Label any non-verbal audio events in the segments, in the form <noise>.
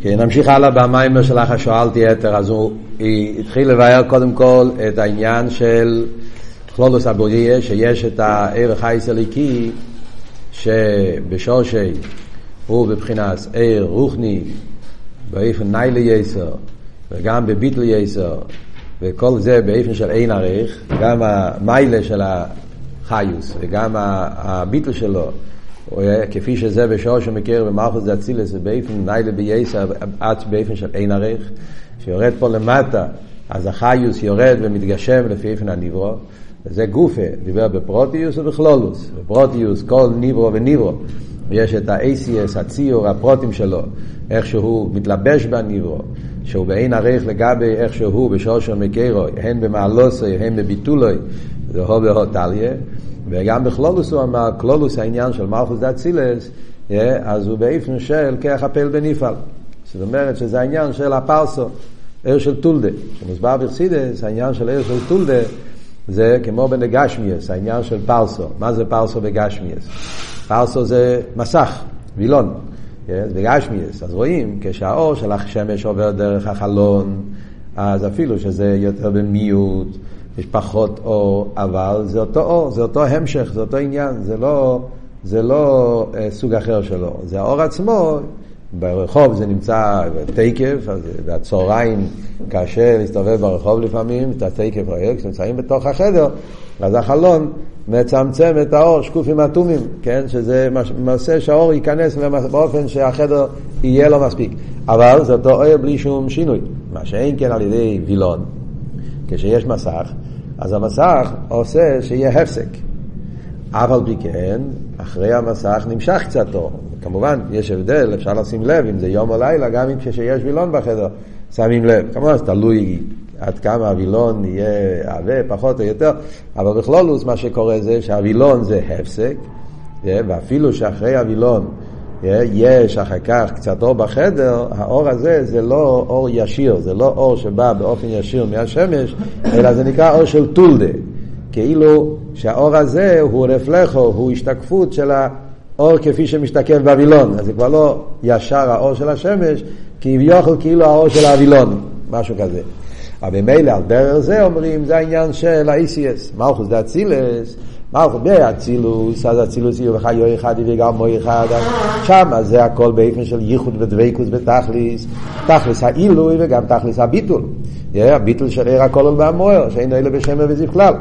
כן, נמשיך הלאה במיימר של אחר שואלתי יתר, אז הוא התחיל לבאר קודם כל את העניין של כלולוס הבוריה, שיש את העיר החייס הליקי, שבשורשי הוא בבחינת עיר רוחני, באיפן ניילי יסר, וגם בביטל יסר, וכל זה באיפן של אין עריך, גם המיילה של החיוס וגם הביטל שלו כפי שזה בשור שמכיר במלכוס זה אצילס ובאיפן ניילה בייסר עד באיפן של אין עריך שיורד פה למטה אז החיוס יורד ומתגשם לפי איפן הניברו וזה גופה, דיבר בפרוטיוס ובכלולוס. בפרוטיוס כל ניברו וניברו. יש את ה-ACS, הציור, הפרוטים שלו, איך שהוא מתלבש בניברו, שהוא באין עריך לגבי איך שהוא בשור של מקרו, הן במעלוסי, הן בביטולוי, זה הו בהוטליה, וגם בכלולוס הוא אמר, כלולוס העניין של מלכוס דת סילס, אז הוא באיפן של כרך הפל בניפל. זאת אומרת שזה העניין של הפרסו, עיר של טולדה. שמוסבר בחסידס, העניין של עיר של טולדה, זה כמו בנגשמיאס, העניין של פרסו. מה זה פרסו בגשמיאס? פרסו זה מסך, וילון. בגשמיאס, אז רואים כשהאור של השמש עובר דרך החלון, אז אפילו שזה יותר במיעוט, יש פחות אור, אבל זה אותו אור, זה אותו המשך, זה אותו עניין, זה לא, זה לא אה, סוג אחר שלו. זה האור עצמו, ברחוב זה נמצא תקף, והצהריים קשה להסתובב ברחוב לפעמים, את התקף רואה, כשנמצאים בתוך החדר, אז החלון מצמצם את האור, שקופים אטומים, כן? שזה מעשה שהאור ייכנס באופן שהחדר יהיה לו מספיק. אבל זה אותו אור בלי שום שינוי. מה שאין כן על ידי וילון, כשיש מסך, אז המסך עושה שיהיה הפסק. אף על פי כן, אחרי המסך נמשך קצת אור. כמובן, יש הבדל, אפשר לשים לב אם זה יום או לילה, גם אם כשיש וילון בחדר, שמים לב. כמובן, זה תלוי עד כמה הווילון יהיה עבה, פחות או יותר, אבל בכלולוס מה שקורה זה שהווילון זה הפסק, ואפילו שאחרי הווילון יש אחר כך קצת אור בחדר, האור הזה זה לא אור ישיר, זה לא אור שבא באופן ישיר מהשמש, אלא זה נקרא אור של טולדה. כאילו שהאור הזה הוא רפלכו, הוא השתקפות של האור כפי שמשתקף בווילון. אז זה כבר לא ישר האור של השמש, כביכול כאילו האור של הווילון, משהו כזה. אבל ממילא על דרך זה אומרים, זה העניין של ה-ACS, מלכוס דה אצילס. מלכות באצילוס, אז אצילוס יהיו וחיו אחד וגם מו אחד, שם זה הכל באופן של ייחוד ודבקוס בתכליס, תכליס העילוי וגם תכליס הביטול. הביטול של עיר הכל והמוער, שאין אלה בשמר וזיו כלל.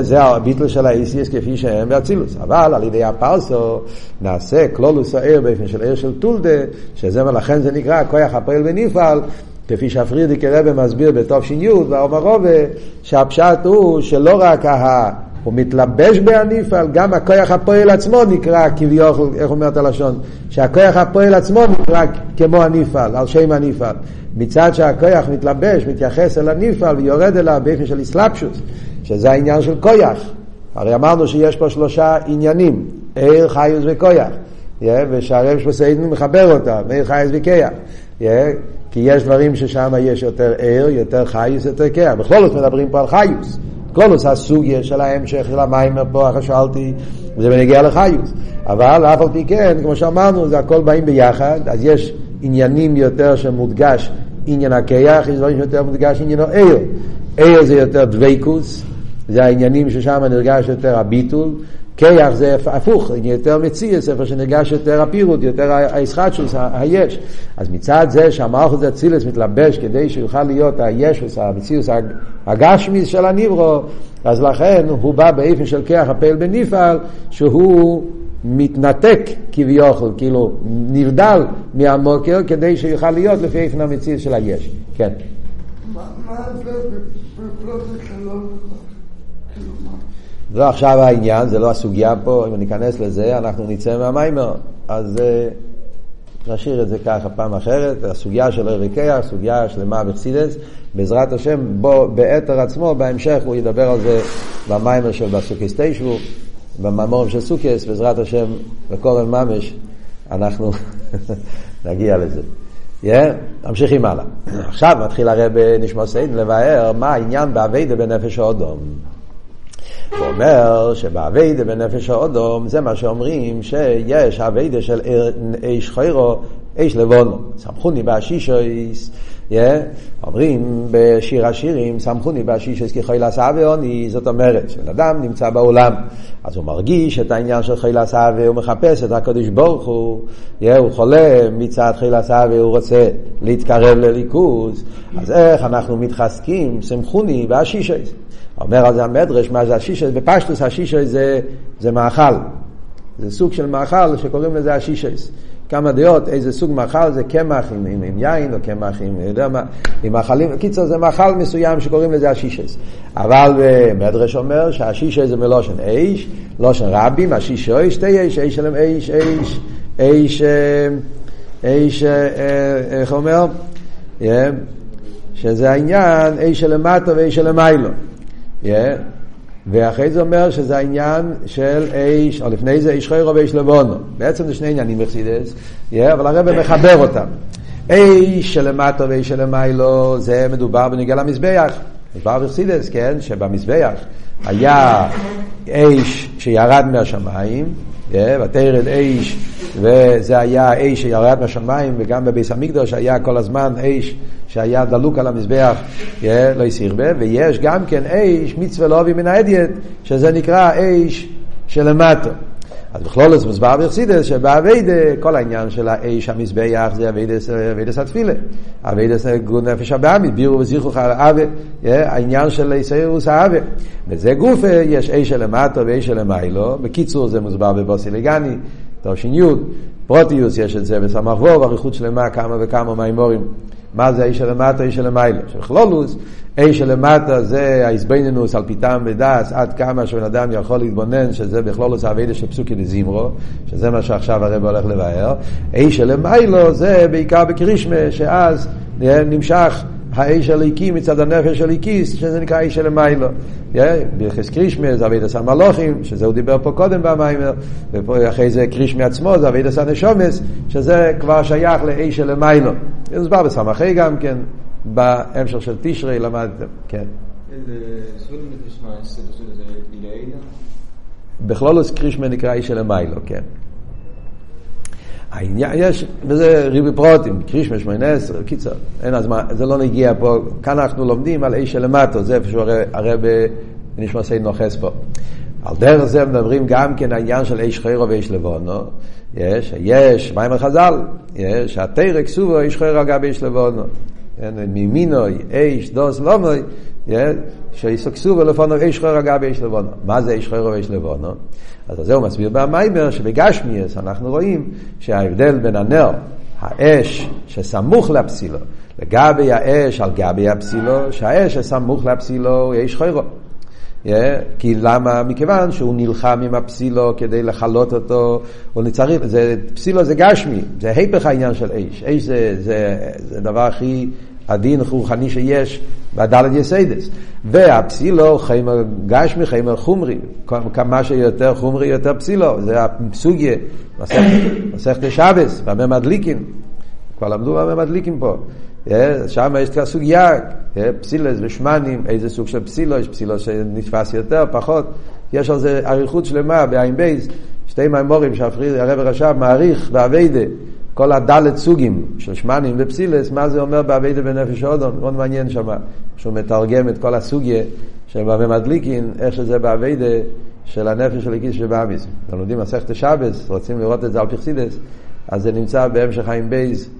זה הביטול של האיסיס כפי שהם באצילוס. אבל על ידי הפרסו נעשה כלולוס העיר באופן של עיר של טולדה, שזה לכן זה נקרא כוח הפועל ונפעל. כפי שהפרידיק רבי מסביר בתש"י והאומר רובה, שהפשט הוא שלא רק ה... הוא מתלבש בהניפל, גם הכוח הפועל עצמו נקרא כביכול, איך אומרת הלשון? שהכוח הפועל עצמו נקרא כמו הניפל, על שם הניפל. מצד שהכוח מתלבש, מתייחס אל הניפל ויורד אליו באופן של אסלאפשוס, שזה העניין של כוח. הרי אמרנו שיש פה שלושה עניינים, עיר, חיוס וכוח. ושהרב שפוסיידן מחבר אותם, עיר, חייס וכיח. כי יש דברים ששם יש יותר עיר, יותר חייס, יותר כיח. בכל זאת מדברים פה על חיוס. קלולוס הסוגיה של ההמשך של המים פה, אחרי שאלתי, זה בנגיע לחיוס. אבל אף על פי כן, כמו שאמרנו, זה הכל באים ביחד, אז יש עניינים יותר שמודגש עניין הכיח, יש דברים שיותר מודגש עניין העיר. עיר זה יותר דבייקוס, זה העניינים ששם נרגש יותר הביטול, כיח זה הפוך, יותר מציאס, איפה שנרגש יותר הפירוט, יותר הישחטשוס, היש. אז מצד זה שהמערכת זה אצילס מתלבש כדי שיוכל להיות הישוס, המציאוס הגשמיס של הניברו, אז לכן הוא בא באיפן של כיח הפעל בניפעל, שהוא מתנתק כביכול, כאילו נבדל מהמוקר כדי שיוכל להיות לפי איפן המציאוס של היש. כן. מה ההבדל בפלוטת שלום? זה לא עכשיו העניין, זה לא הסוגיה פה, אם ניכנס לזה, אנחנו נצא מהמיימר. אז uh, נשאיר את זה ככה פעם אחרת, הסוגיה של אריקיה, הסוגיה שלמה בחסידס, בעזרת השם, בו, באתר עצמו, בהמשך הוא ידבר על זה במיימר של בסוכיס תשבו, במאמורים של סוכיס, בעזרת השם, בקורן ממש, אנחנו <laughs> נגיע לזה. Yeah, ממשיכים הלאה. עכשיו מתחיל הרי בנשמע סיידן לבאר מה העניין באביידה בנפש האודום. הוא אומר שבאביידה בנפש האודום זה מה שאומרים שיש אביידה של איש חיירו איש לבונו, סמכוני באשישויס, yeah, אומרים בשיר השירים, סמכוני באשישויס כחיל עשה ועוני, זאת אומרת, שבן אדם נמצא בעולם, אז הוא מרגיש את העניין של חיל עשה והוא מחפש את הקדוש ברוך הוא, yeah, הוא חולה מצד חיל עשה והוא רוצה להתקרב לליכוז, אז איך אנחנו מתחזקים, סמכוני באשישויס. אומר על זה המדרש, מה זה השישה, בפשטוס השישה זה, זה מאכל. זה סוג של מאכל שקוראים לזה השישס. כמה דעות, איזה סוג מאכל זה קמח עם, עם, עם יין או קמח עם, יודע מה, עם מאכלים, בקיצור זה מאכל מסוים שקוראים לזה השישס. אבל מדרש אומר שהשישס זה מלושן איש, לושן רבים, השישוי שתי איש, איש שלם איש, איש, איש, איש, איך אומר? שזה העניין, איש שלמטה ואיש שלמיילו. ואחרי זה אומר שזה העניין של איש, או לפני זה איש חיירו ואיש לבונו. בעצם זה שני עניינים בחסידס, אבל הרב מחבר אותם. איש שלמטו ואיש שלמיילו, זה מדובר בנגיע למזבח. מדובר בחסידס, כן, שבמזבח היה איש שירד מהשמיים, ותרד איש, וזה היה איש שירד מהשמיים, וגם בביס המקדוש היה כל הזמן איש שהיה דלוק על המזבח, לא יסירבה, ויש גם כן איש מצווה לא מן האדיאט, שזה נקרא איש שלמטו. אז בכלול זה מוסבר בחסידס שבאביידה כל העניין של האיש המזבח זה אביידס התפילה. אביידס גוד נפש הבאמית, בירו וזיכוך על האווה, העניין של איסאירוס האווה. וזה גופה, יש איש שלמטו ואיש שלמיילו, בקיצור זה מוסבר תושין י', פרוטיוס יש את זה בסמ"ך וו, אריכות שלמה כמה וכמה מימורים. מה זה האיש שלמטה, האיש שלמיילו. שבכלולוס, איש שלמטה זה ההסבנינוס על פי טעם ודס, עד כמה שבן אדם יכול להתבונן שזה בכלולוס האבידה של פסוקי דזימרו, שזה מה שעכשיו הרב הולך לבאר. איש שלמיילו זה בעיקר בקרישמה, שאז נמשך האיש הליקי מצד הנפש הליקיס, שזה נקרא איש שלמיילו. ברכס קרישמה זה אבידס המלוכים, שזה הוא דיבר פה קודם במיימר, ואחרי זה קרישמה עצמו זה אבידס הנשומס, שזה כבר שייך לאיש שלמיילו. זה מוסבר בסמכי גם כן, בהמשך של תשרי למדתם, כן. בכלולוס קרישמה נקרא איש שלמיילו, כן. העניין, יש, וזה ריבי פרוטים, קרישמה שמונה עשר, קיצר, אין אז מה, זה לא נגיע פה, כאן אנחנו לומדים על איש שלמטו, זה איפה שהוא הרי בנשמע סי נוחס פה. על דרך זה מדברים גם כן העניין של איש חיירו ואיש לבונו, יש, יש, מה עם החז"ל? יש, התרק סובו איש חיירו אגב איש לבונו. ממינוי, איש, דוס, לומוי, שיסקסו ולפונו איש חיירו אגב איש לבונו. מה זה איש חיירו ואיש לבונו? אז זה הוא מסביר במיימר שבגשמיאס אנחנו רואים שההבדל בין הנר, האש שסמוך לפסילו, לגבי האש על גבי הפסילו, שהאש שסמוך לפסילו הוא אש חיירו. Yeah, כי למה? מכיוון שהוא נלחם עם הפסילו כדי לכלות אותו, הוא צריך, זה, פסילו זה גשמי, זה היפך העניין של אש. אש זה, זה, זה הדבר הכי הדין רוחני שיש בדלת יסיידס. והפסילו חיימר גשמי, חיימר חומרי. כמה שיותר חומרי יותר פסילו. זה הפסוגיה, מסכת שבס, במה מדליקין. כבר למדו במה מדליקין פה. שם יש כבר סוגיה, פסילס ושמנים, איזה סוג של פסילו, יש פסילו שנתפס יותר, פחות. יש על זה אריכות שלמה בעין בייס, שתי מימורים שהרב רש"ב מעריך באביידה. כל הדלת סוגים של שמנים ופסילס, מה זה אומר באביידה בנפש אודון, מאוד מעניין שם, שהוא מתרגם את כל הסוגיה של במדליקין, איך שזה באביידה של הנפש של הקיס שבאמיס. אנחנו לומדים מסכת שבס, רוצים לראות את זה על פרסידס, אז זה נמצא בהמשך חיים בייז,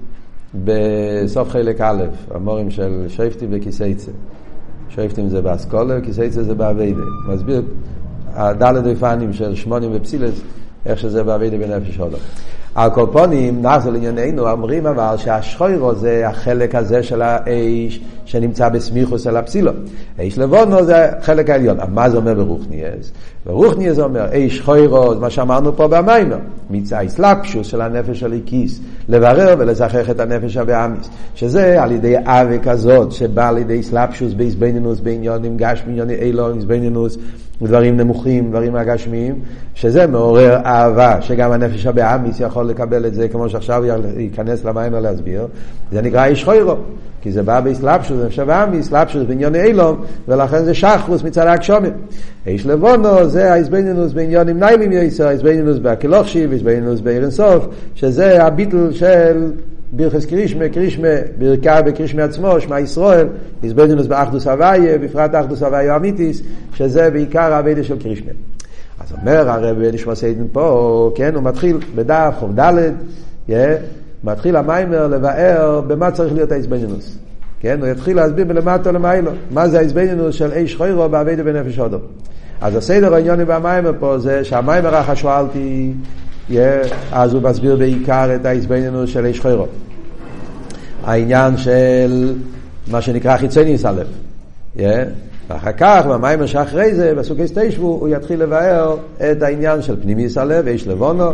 בסוף חלק א', המורים של שייפטי וכיסייצה. שייפטים זה באסכולה וכיסייצה זה באביידה. מסביר הדלת אופנים של שמונים ופסילס, איך שזה באביידה בנפש אודון. על כל פונים, נחזור לענייננו, אומרים אבל שהשחוירו זה החלק הזה של האש שנמצא בסמיכוס אל הפסילו. אש לבונו זה החלק העליון. מה זה אומר ברוכניאס? ברוכניאס אומר, אש חוירו, זה מה שאמרנו פה במיימר, מצא איסלאפשוס של הנפש של איקיס, לברר ולזכח את הנפש הבאמיס, שזה על ידי אבק הזאת, שבא על ידי איסלאפשוס, באיזבנינוס, בעניונים גשמי, עניוני אילון, איזבנינוס, דברים נמוכים, דברים הגשמיים, שזה מעורר אהבה, שגם הנפש הבאמיס יכול לקבל את זה, כמו שעכשיו ייכנס למים להסביר, זה נקרא איש חוירו, כי זה בא באסלאפשוס, נפש הבאמיס, אסלאפשוס בעניוני אילום, ולכן זה שחרוס מצד הגשומים. איש לבונו זה ההסבנינוס בעניונים ניילים יסר, ההסבנינוס בהקלוכשיב, ההסבנינוס באירנסוף, שזה הביטל של בירכס קרישמה, קרישמה, ברכר בקרישמה עצמו, שמע ישראל, הזבדינוס באחדוס הוויה, בפרט אחדוס הוויה אמיתיס, שזה בעיקר האבדה של קרישמה. אז אומר הרב נשמע סיידן פה, כן, הוא מתחיל בדף חוב ד', מתחיל המיימר לבאר במה צריך להיות ההזבנינוס. כן, הוא יתחיל להסביר מלמטה למיילו, מה זה ההזבנינוס של איש חוירו באבדה בנפש הודו. אז הסדר העניוני במיימר פה זה שהמיימר אחר שואלתי, אז הוא מסביר בעיקר את ההזבנינוס של איש חוירו. העניין של מה שנקרא חיצוניס הלב. ואחר כך, במיימר שאחרי זה, בסוכי סטיישבו, הוא יתחיל לבאר את העניין של פנימיס הלב, איש לבונו,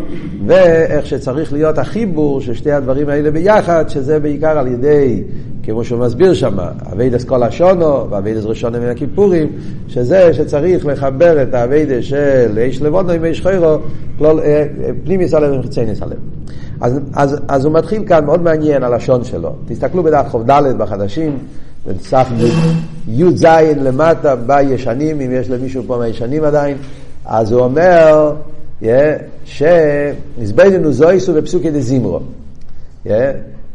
ואיך שצריך להיות החיבור של שתי הדברים האלה ביחד, שזה בעיקר על ידי, כמו שהוא מסביר שם, אביידס כל השונו, ואביידס ראשון מן הכיפורים, שזה שצריך לחבר את האביידס של איש לבונו עם איש חיירו, אה, פנימיס הלב עם חיצוניס הלב. אז, אז, אז הוא מתחיל כאן מאוד מעניין הלשון שלו. תסתכלו בדף ח"ד בחדשים, בנסח י"ז למטה בישנים, אם יש למישהו פה מהישנים עדיין, אז הוא אומר yeah, שנזבדנו זויסו בפסוקי דזימרו.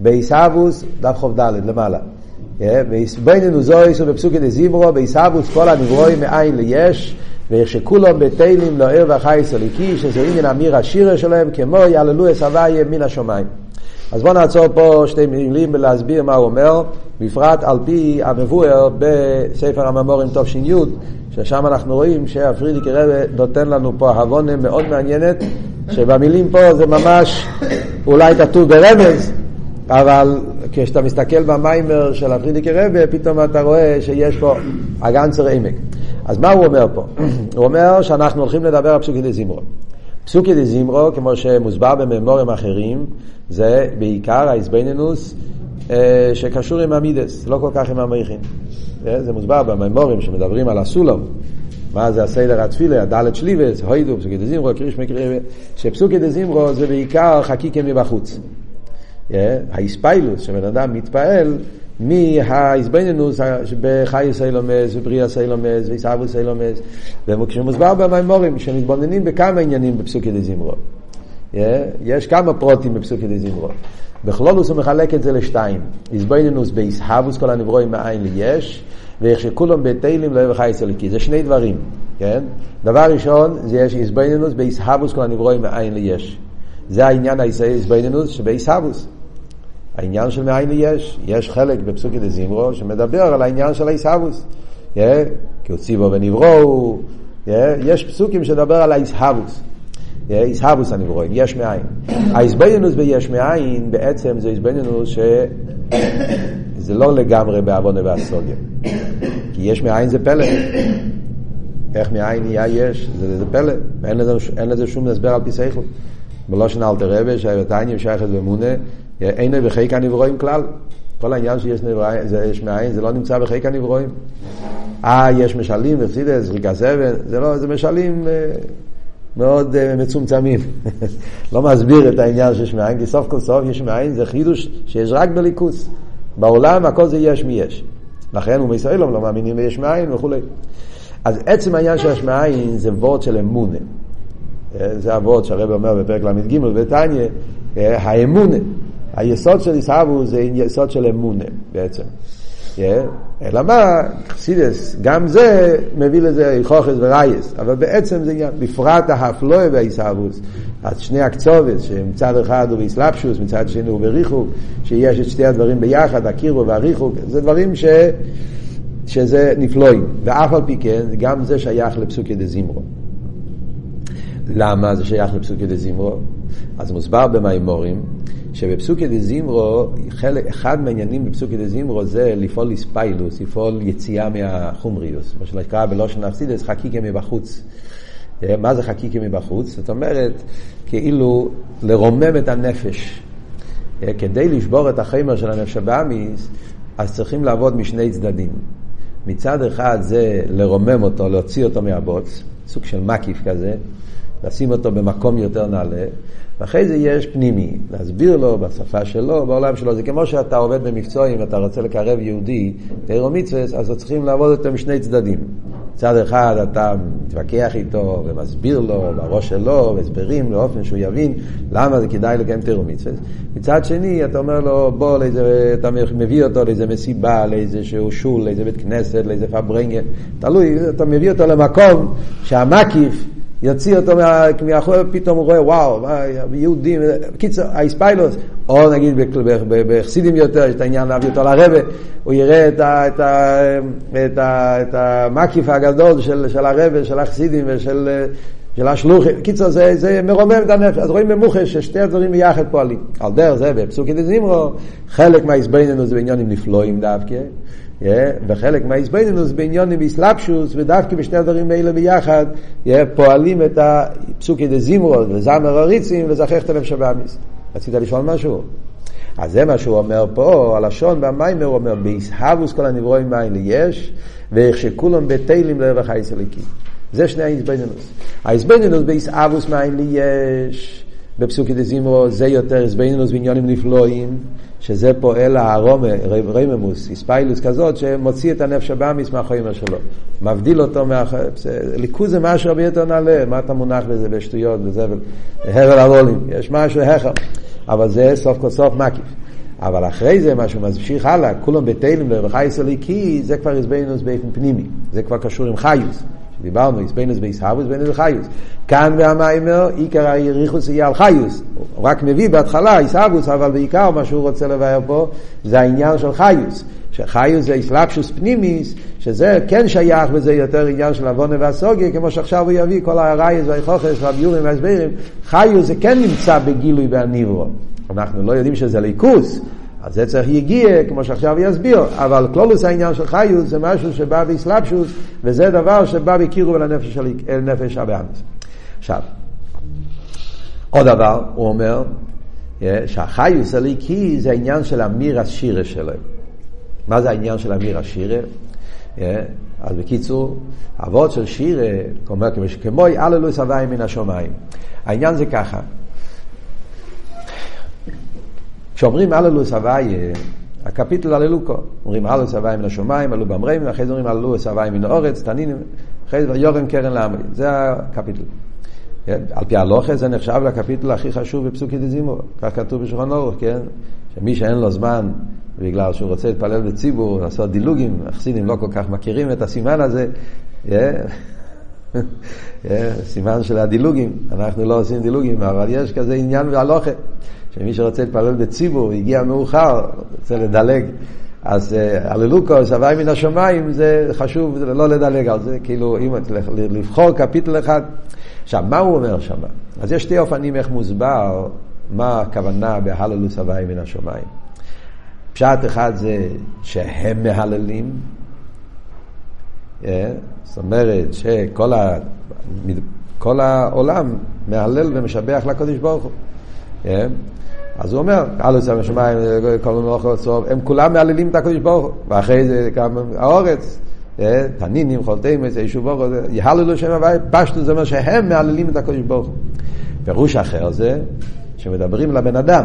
בעיסאוווס, דף ח"ד למעלה. ועזבננו זויסו בפסוקי דזימרו, בעיסאוווס כל הנברואים מאין ליש. ואיך שכולם בתהילים לא ער וחייס אליקי, שזה עניין אמיר השירה שלהם, כמו יעללו הוויה מן השמיים. אז בואו נעצור פה שתי מילים ולהסביר מה הוא אומר, בפרט על פי המבואר בספר הממורים תש"י, ששם אנחנו רואים שהפרידיקי רבי נותן לנו פה הבונה מאוד מעניינת, שבמילים פה זה ממש אולי כתוב ברמז, אבל כשאתה מסתכל במיימר של הפרידיקי רבי, פתאום אתה רואה שיש פה הגנצר עמק. אז מה הוא אומר פה? <clears throat> הוא אומר שאנחנו הולכים לדבר על פסוקי דזימרו. פסוקי דזימרו, כמו שמוסבר בממורים אחרים, זה בעיקר ההסבנינוס אה, שקשור עם המידס, לא כל כך עם המריחין. אה, זה מוסבר בממורים שמדברים על הסולום. מה זה הסדר התפילה, הדלת שליבס, הוידו, פסוקי דזימרו, קריש מקריבה, שפסוקי דזימרו זה בעיקר חקיקה מבחוץ. אה, האיספיילוס, שבן אדם מתפעל מהאיזבנינוס בחי סיילומס ובריאה סיילומס ועיסאוו סיילומס וכשמוסבר במימורים שמתבוננים בכמה עניינים בפסוקי דזימרו יש כמה פרוטים בפסוקי דזימרו בכלולוס הוא מחלק את זה לשתיים. איזבנינוס בעיסאוווס כל הנברואים מאין ליש ואיך שכולם בתהילים לא יבחי סליקי זה שני דברים כן? דבר ראשון זה יש איזבנינוס בעיסאוווס כל הנברואים מאין ליש זה העניין האיזבנינוס שבעיסאוווס העניין של מאין יש, יש חלק בפסוקי דזימרו שמדבר על העניין של האיסהבוס. כי הוא ציבו ונברו, יש פסוקים שמדבר על האיסהבוס. איסהבוס הנברואים, יש מאין. האיסבנינוס ביש מאין בעצם זה איסבנינוס שזה לא לגמרי בעוונה והסוגיה. כי יש מאין זה פלא. איך מאין נהיה יש, זה, פלא, אין לזה, שום הסבר על פי סייכו. בלושן אלתר רבי, שהיותיים שייכת באמונה, אין בחיק הנברואים כלל. כל העניין שיש נבראים, זה יש מאין, זה לא נמצא בחיק הנברואים. אה, יש משלים, ופסידס, זריקה סבן, זה לא, זה משלים אה, מאוד אה, מצומצמים. <laughs> לא מסביר את העניין שיש מאין, כי סוף כל סוף יש מאין, זה חידוש שיש רק בליכוס. בעולם הכל זה יש מי יש. לכן הוא מישראל לא מאמינים ביש מאין וכולי. אז עצם העניין של יש מאין זה וורד של אמונה. אה, זה הוורד שהרב אומר בפרק ל"ג בתניא, האמונה. היסוד של עיסאוו זה יסוד של אמונה בעצם. אלא מה, חסידס, גם זה מביא לזה חוכס ורייס, אבל בעצם זה עניין, בפרט ההפלואה והעיסאוווס, אז שני הקצובס, שמצד אחד הוא באסלאפשוס, מצד שני הוא בריחוק, שיש את שתי הדברים ביחד, הקירו והריחוק, זה דברים ש... שזה נפלואים, ואף על פי כן, גם זה שייך לפסוקי דזימרו. למה זה שייך לפסוקי דזימרו? אז מוסבר במימורים, שבפסוקי דזימרו, חלק, אחד מהעניינים בפסוקי דזימרו זה לפעול איספיילוס, לפעול יציאה מהחומריוס, מה שנקרא בלושן אכסידס חקיקה מבחוץ. אה, מה זה חקיקה מבחוץ? זאת אומרת, כאילו לרומם את הנפש. אה, כדי לשבור את החמר של הנפש הבאמיס, אז צריכים לעבוד משני צדדים. מצד אחד זה לרומם אותו, להוציא אותו מהבוץ, סוג של מקיף כזה, לשים אותו במקום יותר נעלה, ואחרי זה יש פנימי, להסביר לו בשפה שלו, בעולם שלו. זה כמו שאתה עובד במקצועים, אתה רוצה לקרב יהודי, תירו מצווה, אז צריכים לעבוד אותו משני צדדים. מצד אחד אתה מתווכח איתו ומסביר לו בראש שלו, והסברים לאופן שהוא יבין למה זה כדאי לקיים תירו מצווה. מצד שני, אתה אומר לו, בוא, לאיזה, אתה מביא אותו לאיזה מסיבה, לאיזה שהוא שול, לאיזה בית כנסת, לאיזה פברנגן, תלוי, אתה מביא אותו למקום שהמקיף יוציא אותו מאחורי, פתאום הוא רואה, וואו, מה, יהודים, בקיצור, האיספיילוס, או נגיד בחסידים יותר, יש את העניין להביא אותו לרבה, הוא יראה את, המקיף הגדול של, של הרבה, של החסידים ושל של השלוחים. קיצור, זה, זה מרומם את הנפש. אז רואים במוחש ששתי הדברים ביחד פועלים. על דרך זה, בפסוקי דזימרו, חלק מהעזבננו זה בעניונים נפלואים דווקא. וחלק מהאיזבנינוס בעניונים באסלאפשוס, ודווקא בשני הדברים האלה ביחד, פועלים את הפסוקי דזימרו וזמר הריצים וזכח את הנפש הבאמיס. רצית לשאול משהו? אז זה מה שהוא אומר פה, הלשון הוא אומר, באיסהבוס כל הנברואים מאלה יש, ואיך שכולם בטלים לעבר חייס אליקי. זה שני האיזבנינוס. האיזבנינוס באיסהבוס מאלה יש, בפסוקי דזימרו זה יותר איזבנינוס בעניונים נפלואים. שזה פועל הארומה, רייממוס, איספיילוס כזאת, שמוציא את הנפש הבאמיס מהחומר שלו. מבדיל אותו מה... ליכוז זה משהו הרבה יותר נעלה, מה אתה מונח בזה בשטויות, בזה, הבל הרולים, יש משהו הכר. אבל זה סוף כל סוף מקיף. אבל אחרי זה, מה שממשיך הלאה, כולם בתהילים לרחייס אליקי, זה כבר איזבנינוס באופן פנימי. זה כבר קשור עם חיוס. דיברנו, איסבנוס באיסהבוס, איסבנוס בחיוס. כאן והמיימר, עיקר היריחוס יהיה על חיוס. הוא רק מביא בהתחלה איסהבוס, אבל בעיקר מה שהוא רוצה לבאר פה, זה העניין של חיוס. שחיוס זה איסלאפשוס פנימיס, שזה כן שייך וזה יותר עניין של עוונה והסוגיה, כמו שעכשיו הוא יביא כל הרייס והיכוכס והביורים וההסברים. חיוס זה כן נמצא בגילוי והניברו. אנחנו לא יודעים שזה ליכוס, אז זה צריך יגיע, כמו שעכשיו יסביר, אבל כלולוס העניין של חיוס זה משהו שבא באסלאפשוס, וזה דבר שבא בקירוב אל הנפש, אל. עכשיו, עוד דבר, הוא אומר, אה, שהחיוס הליקי זה העניין של אמיר השירה שלהם. מה זה העניין של אמיר השירה? אה, אז בקיצור, אבות של שירה, כמו אללוס הוואי מן השמיים. העניין זה ככה, כשאומרים הללוס הוויה, הקפיטל הללוקו, אומרים הללוס הוויה מן השמיים, עלו במראים, ואחרי זה אומרים הללוס הוויה מן האורץ, תנינים, אחרי זה יורם קרן לעמי, זה הקפיטל. על פי הלוכה זה נחשב לקפיטל הכי חשוב בפסוקי דזימו, כך כתוב בשולחן אורך, כן? שמי שאין לו זמן בגלל שהוא רוצה להתפלל בציבור, לעשות דילוגים, החסידים לא כל כך מכירים את הסימן הזה, <laughs> סימן של הדילוגים, אנחנו לא עושים דילוגים, אבל יש כזה עניין בהלוכה. שמי שרוצה להתפלל בציבור, הגיע מאוחר, רוצה לדלג, אז אה, הללוקוס, הוואי מן השמיים, זה חשוב לא לדלג על זה, כאילו, אם לבחור קפיטל אחד. עכשיו, מה הוא אומר שם? אז יש שתי אופנים איך מוסבר מה הכוונה בהללוס הוואי מן השמיים. פשט אחד זה שהם מהללים, אה, זאת אומרת שכל ה... כל העולם מהלל ומשבח לקדוש ברוך הוא. אה, אז הוא אומר, אלו צמא שמיים, כל מיני אוכל סוף, הם כולם מהללים את הקדוש ברוך הוא, ואחרי זה גם האורץ, אה, תנינים, חולטים, ישו ברוך הוא, יהללו שם הוואי, פשטו זה אומר שהם מהללים את הקדוש ברוך הוא. פירוש אחר זה, שמדברים לבן אדם,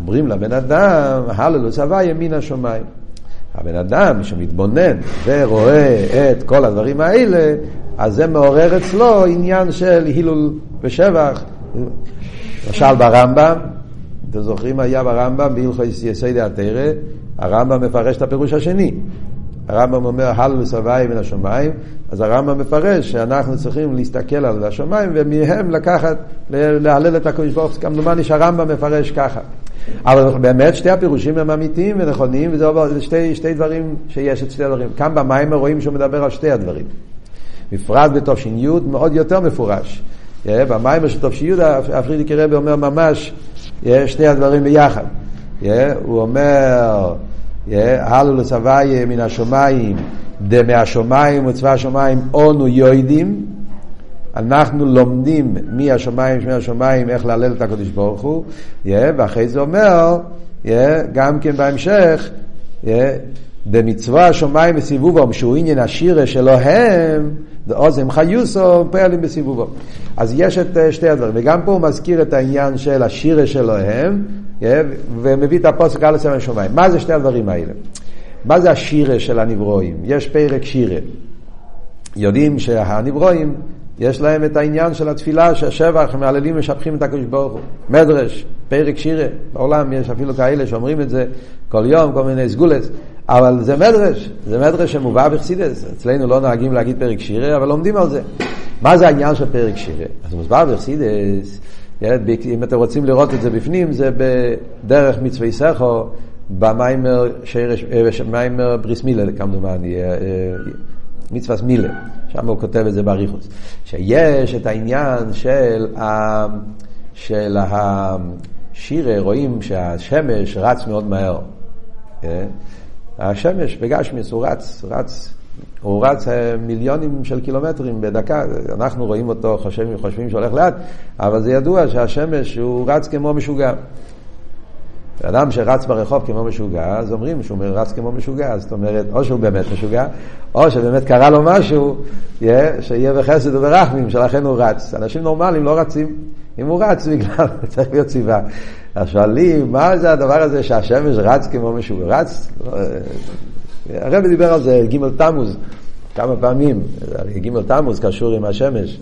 אומרים לבן אדם, הללו צבא ימין השמיים. הבן אדם שמתבונן ורואה את כל הדברים האלה, אז זה מעורר אצלו עניין של הילול ושבח. למשל ברמב"ם, אתם זוכרים היה ברמב"ם בהלכות יסודי התרא, הרמב"ם מפרש את הפירוש השני. הרמב"ם אומר הלו סבי מן השמיים, אז הרמב"ם מפרש שאנחנו צריכים להסתכל על השמיים ומהם לקחת, להלל את הקדוש ברוך הוא, כמדומני שהרמב"ם מפרש ככה. אבל באמת שתי הפירושים הם אמיתיים ונכונים, וזה שתי, שתי דברים שיש את שתי הדברים. כאן במים רואים שהוא מדבר על שתי הדברים. בפרט בתש"י מאוד יותר מפורש. במים של תש"י הפרידיקי רבי אומר ממש שני הדברים ביחד. הוא אומר, הלו לסבייה מן השמיים, דמהשמיים וצבא השמיים אונו יוידים. אנחנו לומדים מהשמיים, שמי השמיים, איך להלל את הקדוש ברוך הוא, ואחרי זה אומר, גם כן בהמשך, במצווה השמיים בסיבובם, שהוא עניין השירה ואוזם חיוסו, פועלים בסיבובו. אז יש את אה, שתי הדברים, וגם פה הוא מזכיר את העניין של השירה שלהם, כן? ומביא את הפוסק על הסמל השמיים. מה זה שתי הדברים האלה? מה זה השירה של הנברואים? יש פרק שירה. יודעים שהנברואים, יש להם את העניין של התפילה שהשבח, מהללים משבחים את הקדוש ברוך הוא. מדרש, פרק שירה, בעולם יש אפילו כאלה שאומרים את זה כל יום, כל מיני סגולס, אבל זה מדרש, זה מדרש שמובא בחסידס. אצלנו לא נוהגים להגיד פרק שירה, אבל לומדים על זה. מה זה העניין של פרק שירה? אז מוסבר בחסידס, אם אתם רוצים לראות את זה בפנים, זה בדרך מצווי סכו, במיימר אה, בריס מילה, כמדומני, אה, אה, מצווה מילה, שם הוא כותב את זה באריכוס. שיש את העניין של, ה, של השירה, רואים שהשמש רץ מאוד מהר. השמש בגשמיס הוא רץ, רץ, הוא רץ מיליונים של קילומטרים בדקה, אנחנו רואים אותו, חושבים, חושבים שהולך לאט, אבל זה ידוע שהשמש הוא רץ כמו משוגע. אדם שרץ ברחוב כמו משוגע, אז אומרים שהוא רץ כמו משוגע, זאת אומרת, או שהוא באמת משוגע, או שבאמת קרה לו משהו, שיהיה בחסד וברחמים, שלכן הוא רץ. אנשים נורמליים לא רצים. אם הוא רץ, בגלל, <laughs> צריך להיות סיבה. אז שואלים, מה זה הדבר הזה שהשמש רץ כמו משוגע? רץ? הרבי דיבר על זה, ג' תמוז, כמה פעמים. ג' תמוז קשור עם השמש.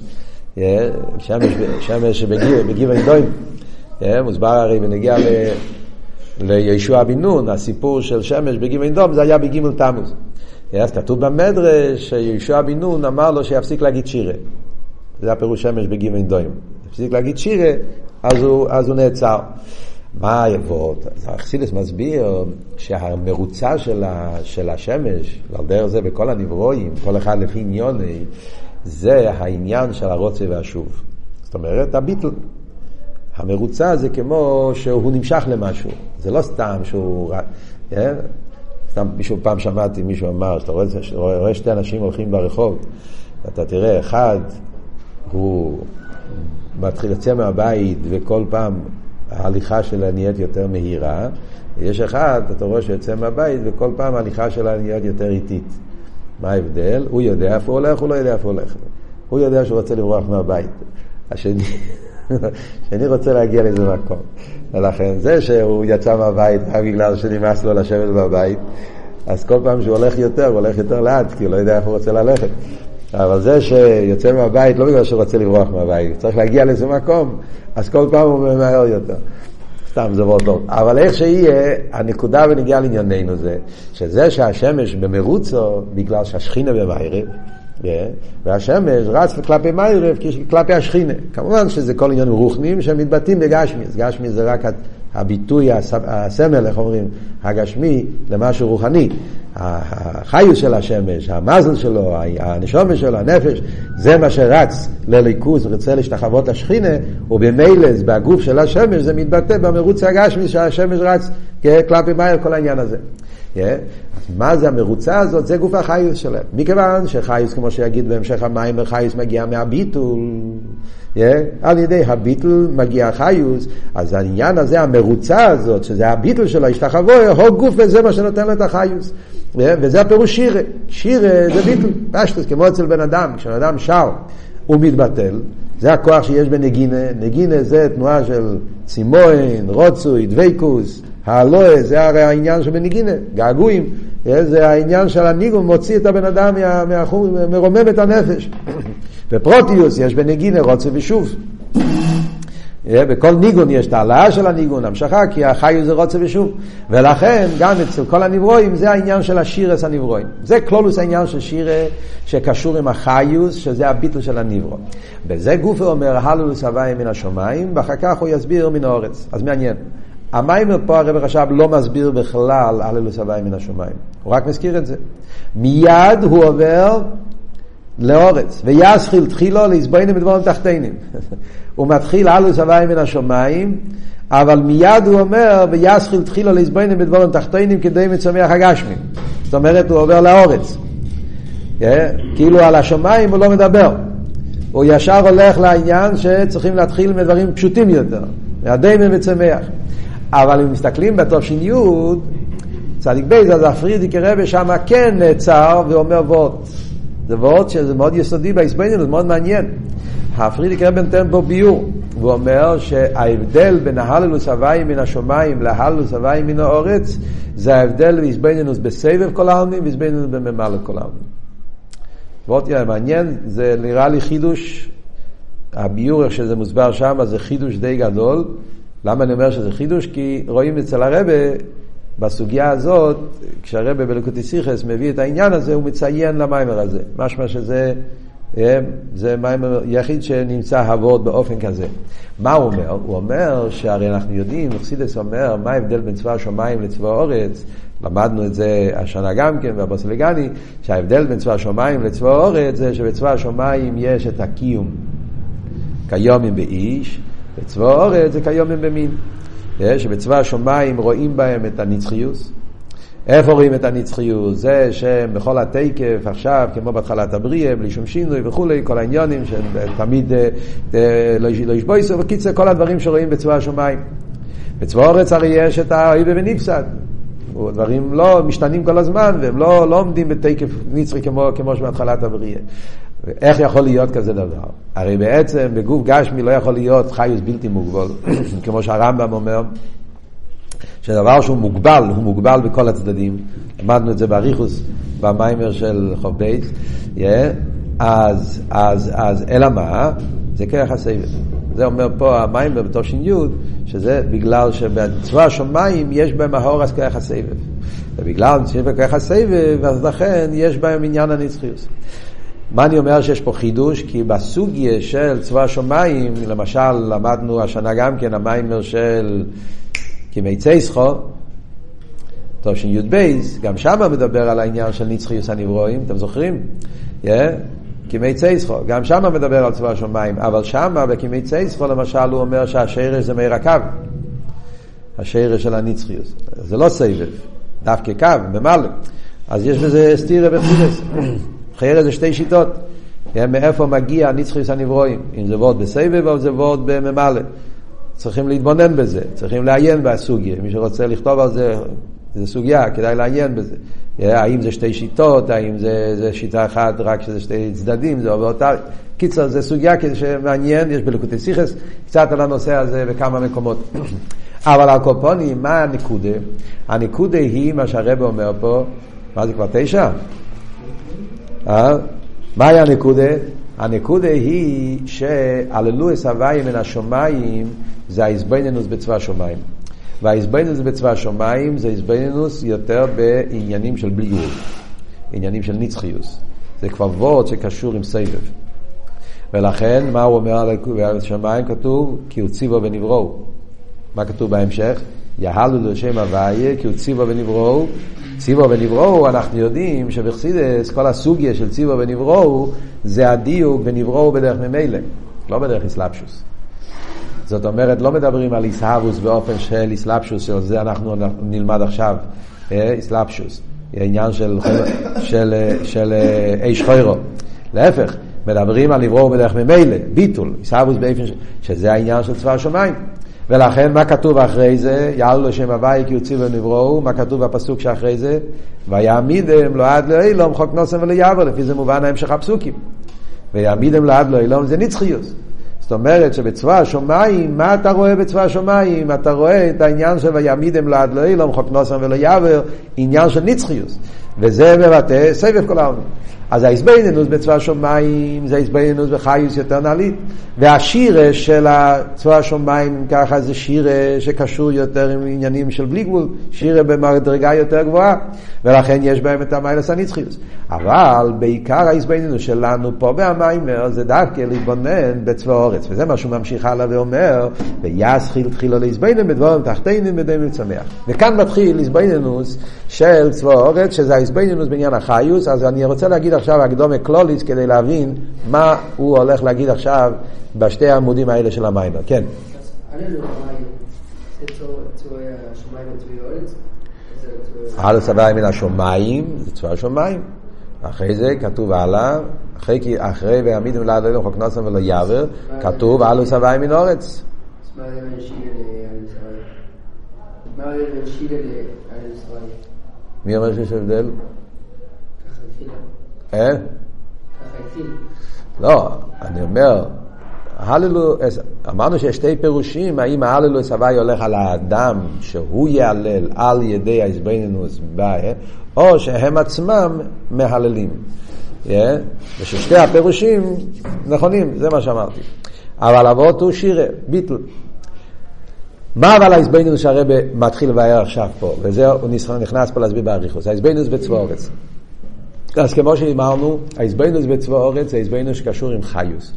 שמש, שמש בגיל אינדוים. מוסבר הרי בנגיע לישוע בן נון, הסיפור של שמש בגימל דום, זה היה בגימל תמוז. אז כתוב במדרש שישוע בן נון אמר לו שיפסיק להגיד שירה. זה הפירוש שמש בגימל דום. הפסיק להגיד שירה, אז הוא, אז הוא נעצר. מה יבוא? אז אכסידס מסביר שהמרוצה של, ה, של השמש, ועל דרך זה בכל הנברואים, כל אחד לפי עניוני, זה העניין של הרוצה והשוב. זאת אומרת, הביטל. המרוצה זה כמו שהוא נמשך למשהו, זה לא סתם שהוא... כן? סתם מישהו פעם שמעתי, מישהו אמר, שאתה רואה, רואה, רואה שתי אנשים הולכים ברחוב, ואתה תראה, אחד הוא מתחיל לצאת מהבית וכל פעם ההליכה שלה נהיית יותר מהירה, ויש אחד, אתה רואה שיוצא מהבית וכל פעם ההליכה שלה נהיית יותר איטית. מה ההבדל? הוא יודע איפה הוא הולך, הוא לא יודע איפה הוא הולך. הוא יודע שהוא רוצה לברוח מהבית. השני, <laughs> שאני רוצה להגיע לאיזה מקום. ולכן זה שהוא יצא מהבית רק בגלל שנמאס לו לשבת בבית, אז כל פעם שהוא הולך יותר, הוא הולך יותר לאט, כי הוא לא יודע איפה הוא רוצה ללכת. אבל זה שיוצא מהבית, לא בגלל שהוא רוצה לברוח מהבית, צריך להגיע לאיזה מקום, אז כל פעם הוא ממהר יותר. סתם זה מאוד טוב. אבל איך שיהיה, הנקודה ונגיעה לענייננו זה, שזה שהשמש במרוצו, בגלל שהשכינה במערב, והשמש רץ כלפי מיירב כלפי השכינה. כמובן שזה כל עניין רוחנים שמתבטאים בגשמיס. גשמיס זה רק הביטוי, הסמל, איך אומרים, הגשמי למשהו רוחני. החיוס של השמש, המזל שלו, הנשומת שלו, הנפש, זה מה שרץ לליכוז, רוצה להשתחוות השכינה, ובמילא בגוף של השמש זה מתבטא במרוץ הגשמי שהשמש רץ כלפי מהר כל העניין הזה. Yeah. מה זה המרוצה הזאת? זה גוף החיוס שלהם. מכיוון שחיוס, כמו שיגיד בהמשך המים, חיוס מגיע מהביטול. על ידי הביטול מגיע החיוס, אז העניין הזה, המרוצה הזאת, שזה הביטול שלו, השתחוו, הו גוף וזה מה שנותן לו את החיוס. Yeah. וזה הפירוש שירה. שירה זה ביטול, פשטוס, כמו אצל בן אדם, כשבן אדם שר, הוא מתבטל. זה הכוח שיש בנגינה, נגינה זה תנועה של צימון, רוצוי, דבייקוס, הלואה, זה הרי העניין שבנגינה, געגועים, זה העניין של הניגון, מוציא את הבן אדם מהחום, מרומם את הנפש. בפרוטיוס יש בנגינה רוצה ושוב. בכל ניגון יש את העלאה של הניגון, המשכה, כי החיוס זה רוצה ושוב. ולכן, גם אצל כל הנברואים, זה העניין של השירס הנברואים. זה כלולוס העניין של שירה שקשור עם החיוס, שזה הביטל של הנברו. בזה גופר אומר, הלולוס הוואי מן השמיים, ואחר כך הוא יסביר מן האורץ. אז מעניין. המיימר פה הרב רש"ב לא מסביר בכלל הללוס הוואי מן השמיים, הוא רק מזכיר את זה. מיד הוא עובר לאורץ, ויסחיל תחילו להסבוינים בדבורים תחתינים. <laughs> הוא מתחיל הללוס הוואי מן השמיים, אבל מיד הוא אומר, ויסחיל תחילו להסבוינים בדבורים תחתינים כדי מצומח הגשמים. זאת אומרת, הוא עובר לאורץ. Yeah, כאילו על השמיים הוא לא מדבר. הוא ישר הולך לעניין שצריכים להתחיל מדברים פשוטים יותר, מהדיימן וצמח. אבל אם מסתכלים בתושין י', צדיק בייז, אז הפרידיקי רבי שם כן נעצר ואומר וורט. זה וורט שזה מאוד יסודי בהסבנינוס, זה מאוד מעניין. הפרידיקי רבי נותן פה ביור. הוא אומר שההבדל בין ההללוס הוויים מן השמיים להללוס הוויים מן האורץ זה ההבדל בהסבנינוס בסבב כל העלמין והסבנינוס בממלא כל העלמין. ועוד מעניין, זה נראה לי חידוש, הביור איך שזה מוסבר שם, זה חידוש די גדול. למה אני אומר שזה חידוש? כי רואים אצל הרבה, בסוגיה הזאת, כשהרבה בלקוטיסיכס מביא את העניין הזה, הוא מציין למיימר הזה. משמע שזה אה, זה מיימר יחיד שנמצא הוות באופן כזה. מה הוא אומר? הוא אומר שהרי אנחנו יודעים, אכסידס אומר, מה ההבדל בין צבא השמיים לצבא האורץ? למדנו את זה השנה גם כן, והבוסלגני, שההבדל בין צבא השמיים לצבא האורץ זה שבצבא השמיים יש את הקיום כיומים באיש, בצבא האורץ זה כיומים במין. אה, שבצבא השמיים רואים בהם את הנצחיוס. איפה רואים את הנצחיות? זה שהם בכל התקף עכשיו, כמו בהתחלת הבריאה, בלי שום שינוי וכולי, כל העניונים שהם תמיד אה, אה, לא, לא ישבויסו, וקיצר כל הדברים שרואים בצבא השמיים. בצבא אורץ הרי יש את האויב ונפסד. דברים לא משתנים כל הזמן, והם לא, לא עומדים בתקף נצחי כמו, כמו שבהתחלת הבריאה. איך יכול להיות כזה דבר? הרי בעצם בגוף גשמי לא יכול להיות חיוס בלתי מוגבל, <clears throat> כמו שהרמב"ם אומר. שדבר שהוא מוגבל, הוא מוגבל בכל הצדדים. למדנו את זה באריכוס, במיימר של חוב בייס. Yeah. אז, אז, אז, אלא מה? זה כרך הסבב. זה אומר פה המיימר בתושין י' שזה בגלל שבצבא השמיים יש בהם ההורס כרך הסבב. ובגלל שיש בהם כרך הסבב, אז לכן יש בהם עניין הנצחיוס. מה אני אומר שיש פה חידוש? כי בסוגיה של צבא השמיים, למשל למדנו השנה גם כן המיימר של כמי צייסחו, תשי"ב, גם שם מדבר על העניין של נצחיוס הנברואים, אתם זוכרים? Yeah. כמי צייסחו, גם שם מדבר על צבא השמיים, אבל שם בכמי צייסחו למשל הוא אומר שהשרש זה מאיר הקו, השרש של הנצחיוס. זה לא סבב, דווקא קו, ממלא. אז יש בזה סטירה בחסידס. חייר זה שתי שיטות. מאיפה מגיע נצחיוס הנברואים, אם זה וורד בסבב או זה וורד בממלא. צריכים להתבונן בזה, צריכים לעיין בסוגיה. מי שרוצה לכתוב על זה, זה סוגיה, כדאי לעיין בזה. האם זה שתי שיטות, האם זה, זה שיטה אחת רק שזה שתי צדדים, זה עובר אותה. קיצר, זה סוגיה שמעניין, יש בלקוטי סיכס, קצת על הנושא הזה בכמה מקומות. <clears throat> אבל על קופונים, מה הנקודה? הנקודה היא מה שהרבא אומר פה, מה זה כבר תשע? אה? מה היה הנקודה? הנקודה היא שעללו את הוויה מן השמיים זה ההזבנינוס בצבא השמיים. וההזבנינוס בצבא השמיים זה הזבנינוס יותר בעניינים של בלי גבול, עניינים של נצחיוס. זה כבר וורד שקשור עם סבב. ולכן, מה הוא אומר על השמיים? כתוב, כי הוא ציבו ונבראו. מה כתוב בהמשך? יהלו לשם הוויה, כי הוא ציבו ונבראו. ציבו ונבראו, אנחנו יודעים שבחסידס כל הסוגיה של ציבו ונבראו זה הדיוק ונבראו בדרך ממילא, לא בדרך אסלאפשוס. זאת אומרת, לא מדברים על איסהבוס באופן של איסלאפשוס, שזה אנחנו נלמד עכשיו, איסלאפשוס, עניין של, של, של איש חוירו. להפך, מדברים על לברור בדרך ממילא, ביטול, איסהבוס באופן ש... שזה העניין של צבא השמיים. ולכן מה כתוב אחרי זה? יעלו לשם הוואי כי יוצאו ונבראו, מה כתוב בפסוק שאחרי זה? ויעמידם לא עד לאילום חוק נוסם וליעבר, לפי זה מובן ההמשך הפסוקים. ויעמידם לא עד לאילום זה נצחיוס. זאת אומרת שבצבא השמיים, מה אתה רואה בצבא השמיים? אתה רואה את העניין של ויעמידם לעד לא אילום, חוק נוסם ולא יעבר, עניין של נצחיוס. וזה מבטא סבב כל העולם. אז ההסבנינוס בצבא השמיים זה ההסבנינוס בחיוס יותר נעלית. והשירה של צבא השמיים, ככה זה שירה שקשור יותר עם עניינים של בלי גבול, שירה במדרגה יותר גבוהה, ולכן יש בהם את המיילס הנצחיוס. אבל בעיקר ההסבנינוס שלנו פה במיימר זה דווקא להתבונן בצבא אורץ, וזה מה שהוא ממשיך הלאה ואומר, ויסחיל תחילה להסבנינוס בדבורים תחתינים בדמי צמח. וכאן מתחיל הסבנינוס של צבא אורץ, שזה ההסבנינוס בעניין החיוס, אז אני רוצה להגיד עכשיו הקדומה קלוליס כדי להבין מה הוא הולך להגיד עכשיו בשתי העמודים האלה של המיימר. כן. על צבא מן השמיים, זה צבא השמיים. אחרי זה כתוב הלאה, אחרי, אחרי ויעמידם לעד אלוהים חוק נוסם ולא יעבר, כתוב על צבא מן אורץ. מי אומר שיש הבדל? ככה. אה? לא, אני אומר, הללו, אמרנו שיש שתי פירושים, האם ההללו הוואי הולך על האדם שהוא יהלל על ידי ההזבנינוס באה, או שהם עצמם מהללים. Yeah? וששתי הפירושים נכונים, זה מה שאמרתי. אבל אבות הוא שירה, ביטל. מה אבל ההזבנינוס שהרבא מתחיל לבאר עכשיו פה, וזה הוא נכנס פה להסביר באריכוס, ההזבנינוס בצבא אורץ. אז כמו שאמרנו, ההזבנינוס בצבא אורץ זה ההזבנינוס שקשור עם חיוס.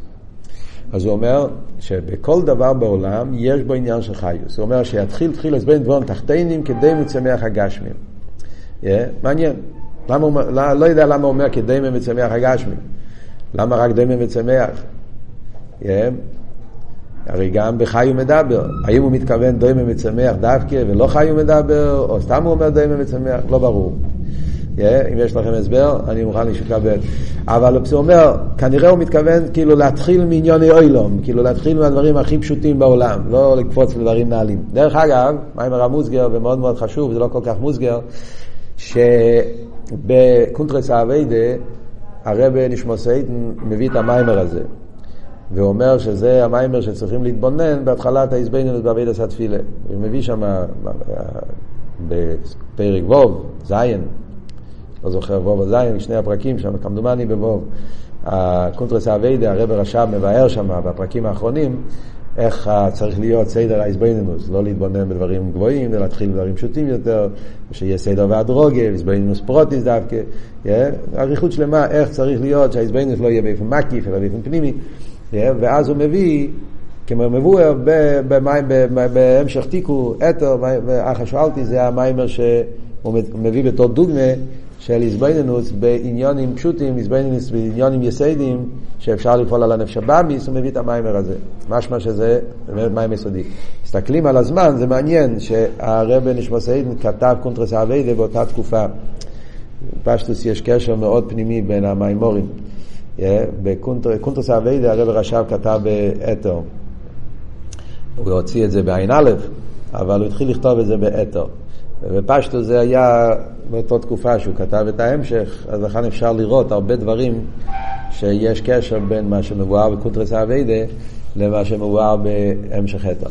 אז הוא אומר שבכל דבר בעולם יש בו עניין של חיוס. הוא אומר שיתחיל תחיל בין דבון תחתינים כדי מצמח הגשמים. Yeah, מעניין. למה לא, לא יודע למה הוא אומר כדי מצמח הגשמים. למה רק דמי מצמח? Yeah. הרי גם בחי הוא מדבר. האם הוא מתכוון דמי מצמח דווקא ולא חי הוא מדבר, או סתם הוא אומר דמי מצמח? לא ברור. אם יש לכם הסבר, אני מוכן לקבל. אבל הוא אומר, כנראה הוא מתכוון כאילו להתחיל מעניוני אוילום, כאילו להתחיל מהדברים הכי פשוטים בעולם, לא לקפוץ לדברים נעלים. דרך אגב, מיימר המוסגר, ומאוד מאוד חשוב, זה לא כל כך מוסגר, שבקונטרס האביידה, הרב נשמוסייטן מביא את המיימר הזה. ואומר שזה המיימר שצריכים להתבונן בהתחלת ההזבנות בעבידת התפילה. הוא מביא שם בפרק ווב, זין, לא זוכר, ווב או זין, שני הפרקים שם, כמדומני בווב. הקונטרס אביידה, הרב רש"ב מבאר שם בפרקים האחרונים, איך צריך להיות סדר האיזבנינוס, לא להתבונן בדברים גבוהים, אלא להתחיל בדברים פשוטים יותר, שיהיה סדר והדרוגה, איזבנינוס פרוטיס דווקא, אריכות שלמה, איך צריך להיות שהאיזבנינוס לא יהיה באופן מקיף, אלא באופן פנימי, ואז הוא מביא כמו מבואר בהמשך תיקו, אתר, אחר שאלתי, זה המיימר שהוא מביא בתור דוגמה של איזבנינוס בעניונים פשוטים, איזבנינוס בעניונים יסיידים, שאפשר לפעול על הנפש הבאמיס, הוא מביא את המיימר הזה. משמע שזה באמת מים יסודי. מסתכלים על הזמן, זה מעניין שהרבי נשמתו עדן כתב קונטרס העבודה באותה תקופה. בפשטות יש קשר מאוד פנימי בין המאמרים. בקונטרס העבודה הרבי רש"ב כתב בעת״ר. הוא הוציא את זה בע״א, אבל הוא התחיל לכתוב את זה בעת״ר. ובפשטות זה היה באותה תקופה שהוא כתב את ההמשך, אז לכאן אפשר לראות הרבה דברים שיש קשר בין מה שמבואר בקונטרס העבודה למה שמבואר בהמשך אתר.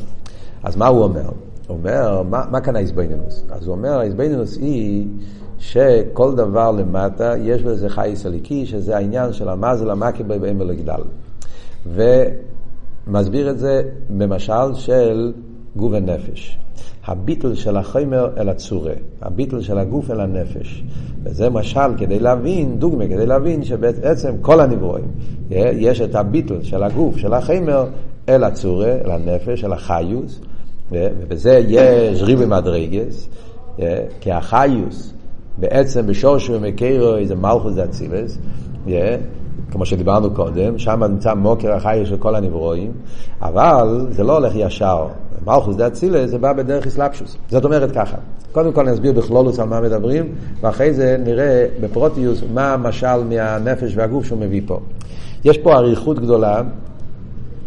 אז מה הוא אומר? הוא אומר, מה, מה כאן ההזבנינוס? אז הוא אומר, ההזבנינוס היא שכל דבר למטה יש בזה חייס הליקי, שזה העניין של המזל המקבל באם ולגדל. ומסביר את זה במשל של גוף ונפש. הביטל של החומר אל הצורה, הביטל של הגוף אל הנפש. וזה משל כדי להבין, דוגמה, כדי להבין שבעצם כל הנברואים, יש את הביטל של הגוף, של החומר, אל הצורה, אל הנפש, אל החיוס, ובזה יש ריבי מדרגס, כי החיוס בעצם בשורש ומקרו איזה מלכוס דאצילס, כמו שדיברנו קודם, שם נמצא מוקר החיוס של כל הנברואים, אבל זה לא הולך ישר. מלכוס דה אצילה זה בא בדרך אסלאפשוס. זאת אומרת ככה, קודם כל נסביר בכלולוס על מה מדברים, ואחרי זה נראה בפרוטיוס מה המשל מהנפש והגוף שהוא מביא פה. יש פה אריכות גדולה,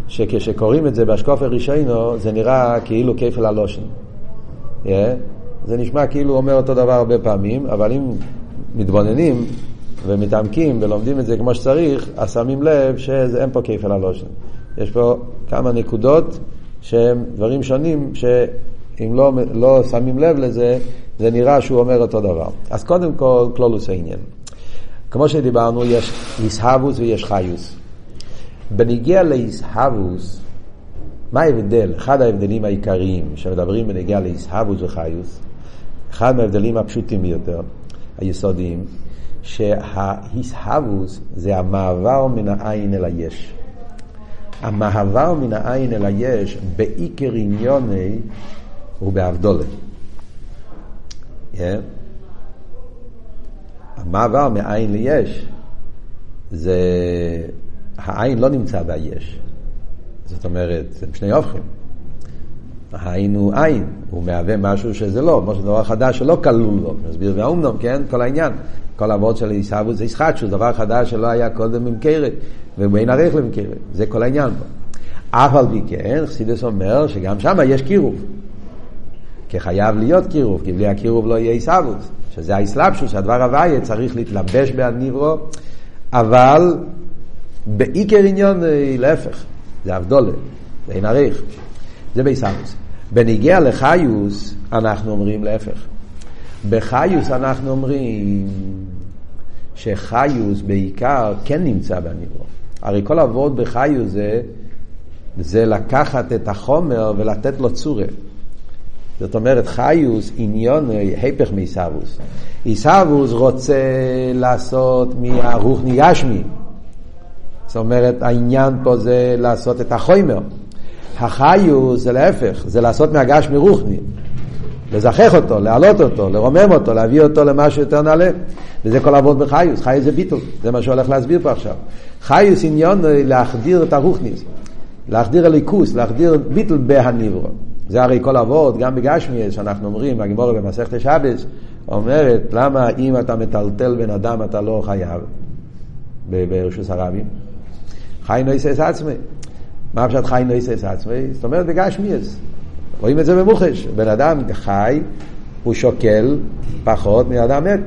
שכשקוראים את זה באשקוף רישיינו, זה נראה כאילו כפל הלושן. Yeah. זה נשמע כאילו הוא אומר אותו דבר הרבה פעמים, אבל אם מתבוננים ומתעמקים ולומדים את זה כמו שצריך, אז שמים לב שאין פה כפל הלושן. יש פה כמה נקודות שהם דברים שונים, שאם לא, לא שמים לב לזה, זה נראה שהוא אומר אותו דבר. אז קודם כל, כלולוס העניין. כמו שדיברנו, יש איסהבוס ויש חיוס. בניגיע לאיסהבוס, מה ההבדל? אחד ההבדלים העיקריים שמדברים בניגיע לאיסהבוס וחיוס, אחד מההבדלים הפשוטים ביותר, היסודיים, שהאיסהבוס זה המעבר מן העין אל היש. המעבר מן העין אל היש בעיקר עניוני הוא באבדולה. Yeah. המעבר מעין ליש זה העין לא נמצא ביש. זאת אומרת, הם שני הופכים. העין הוא עין, הוא מהווה משהו שזה לא, כמו שדבר חדש שלא כלול לו, נסביר באומנום, כן? כל העניין. כל העבוד של עיסאוות זה ישחטשוס, דבר חדש שלא היה קודם ממכרת, ובין ערך למכרת, זה כל העניין פה. אף על פי כן, חסידס אומר שגם שם יש קירוב. כי חייב להיות קירוב, כי בלי הקירוב לא יהיה עיסאוווס, שזה האסלאפשוס, שהדבר הוויה צריך להתלבש בהניברו, אבל בעיקר עניון אה, להפך, זה אבדולה, זה אין עריך, זה בעיסאוווס. בניגיע לחיוס, אנחנו אומרים להפך. בחיוס אנחנו אומרים שחיוס בעיקר כן נמצא בניברו. הרי כל עבוד בחיוס זה, זה לקחת את החומר ולתת לו צורה. זאת אומרת, חיוס עניון היפך מעיסאוווס. עיסאוווס רוצה לעשות מהרוחני גשמי. זאת אומרת, העניין פה זה לעשות את החומר. החיוס זה להפך, זה לעשות מהגשמי רוחני. לזכח אותו, להעלות אותו, לרומם אותו, להביא אותו למשהו יותר נעלה. וזה כל עבוד בחיוס, חיוס זה ביטול, זה מה שהולך להסביר פה עכשיו. חיוס עניון להחדיר את הרוחניס, להחדיר הליכוס, להחדיר ביטול בהניברו. זה הרי כל עבוד, גם בגשמי, שאנחנו אומרים, הגמורה במסכת שבס, אומרת, למה אם אתה מטלטל בן אדם אתה לא חייב ברשוס הרבים? חי נויסס עצמי. מה פשוט חי נויסס עצמי? זאת אומרת בגשמיאס. רואים את זה במוחש. בן אדם חי, הוא שוקל פחות מאדם מת.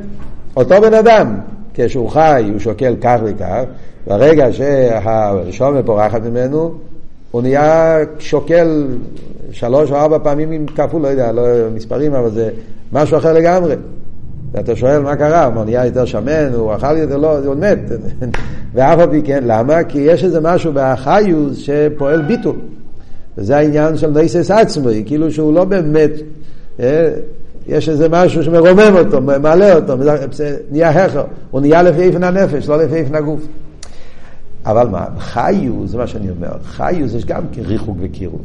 אותו בן אדם, כשהוא חי, הוא שוקל כך וכך, ברגע שהשומר פורחת ממנו, הוא נהיה שוקל שלוש או ארבע פעמים כפול, לא יודע, לא מספרים, אבל זה משהו אחר לגמרי. ואתה שואל מה קרה, הוא נהיה יותר שמן, הוא אכל יותר, לא, הוא מת. <laughs> ואף על פי כן, למה? כי יש איזה משהו באחיוס שפועל ביטול. וזה העניין של ניסס עצמי, כאילו שהוא לא באמת, אה, יש איזה משהו שמרומם אותו, מעלה אותו, נהיה הכר, הוא נהיה לפי איפן הנפש, לא לפי איפן הגוף. אבל מה, חיוס, זה מה שאני אומר, חיוס יש גם ריחוק וקירוב.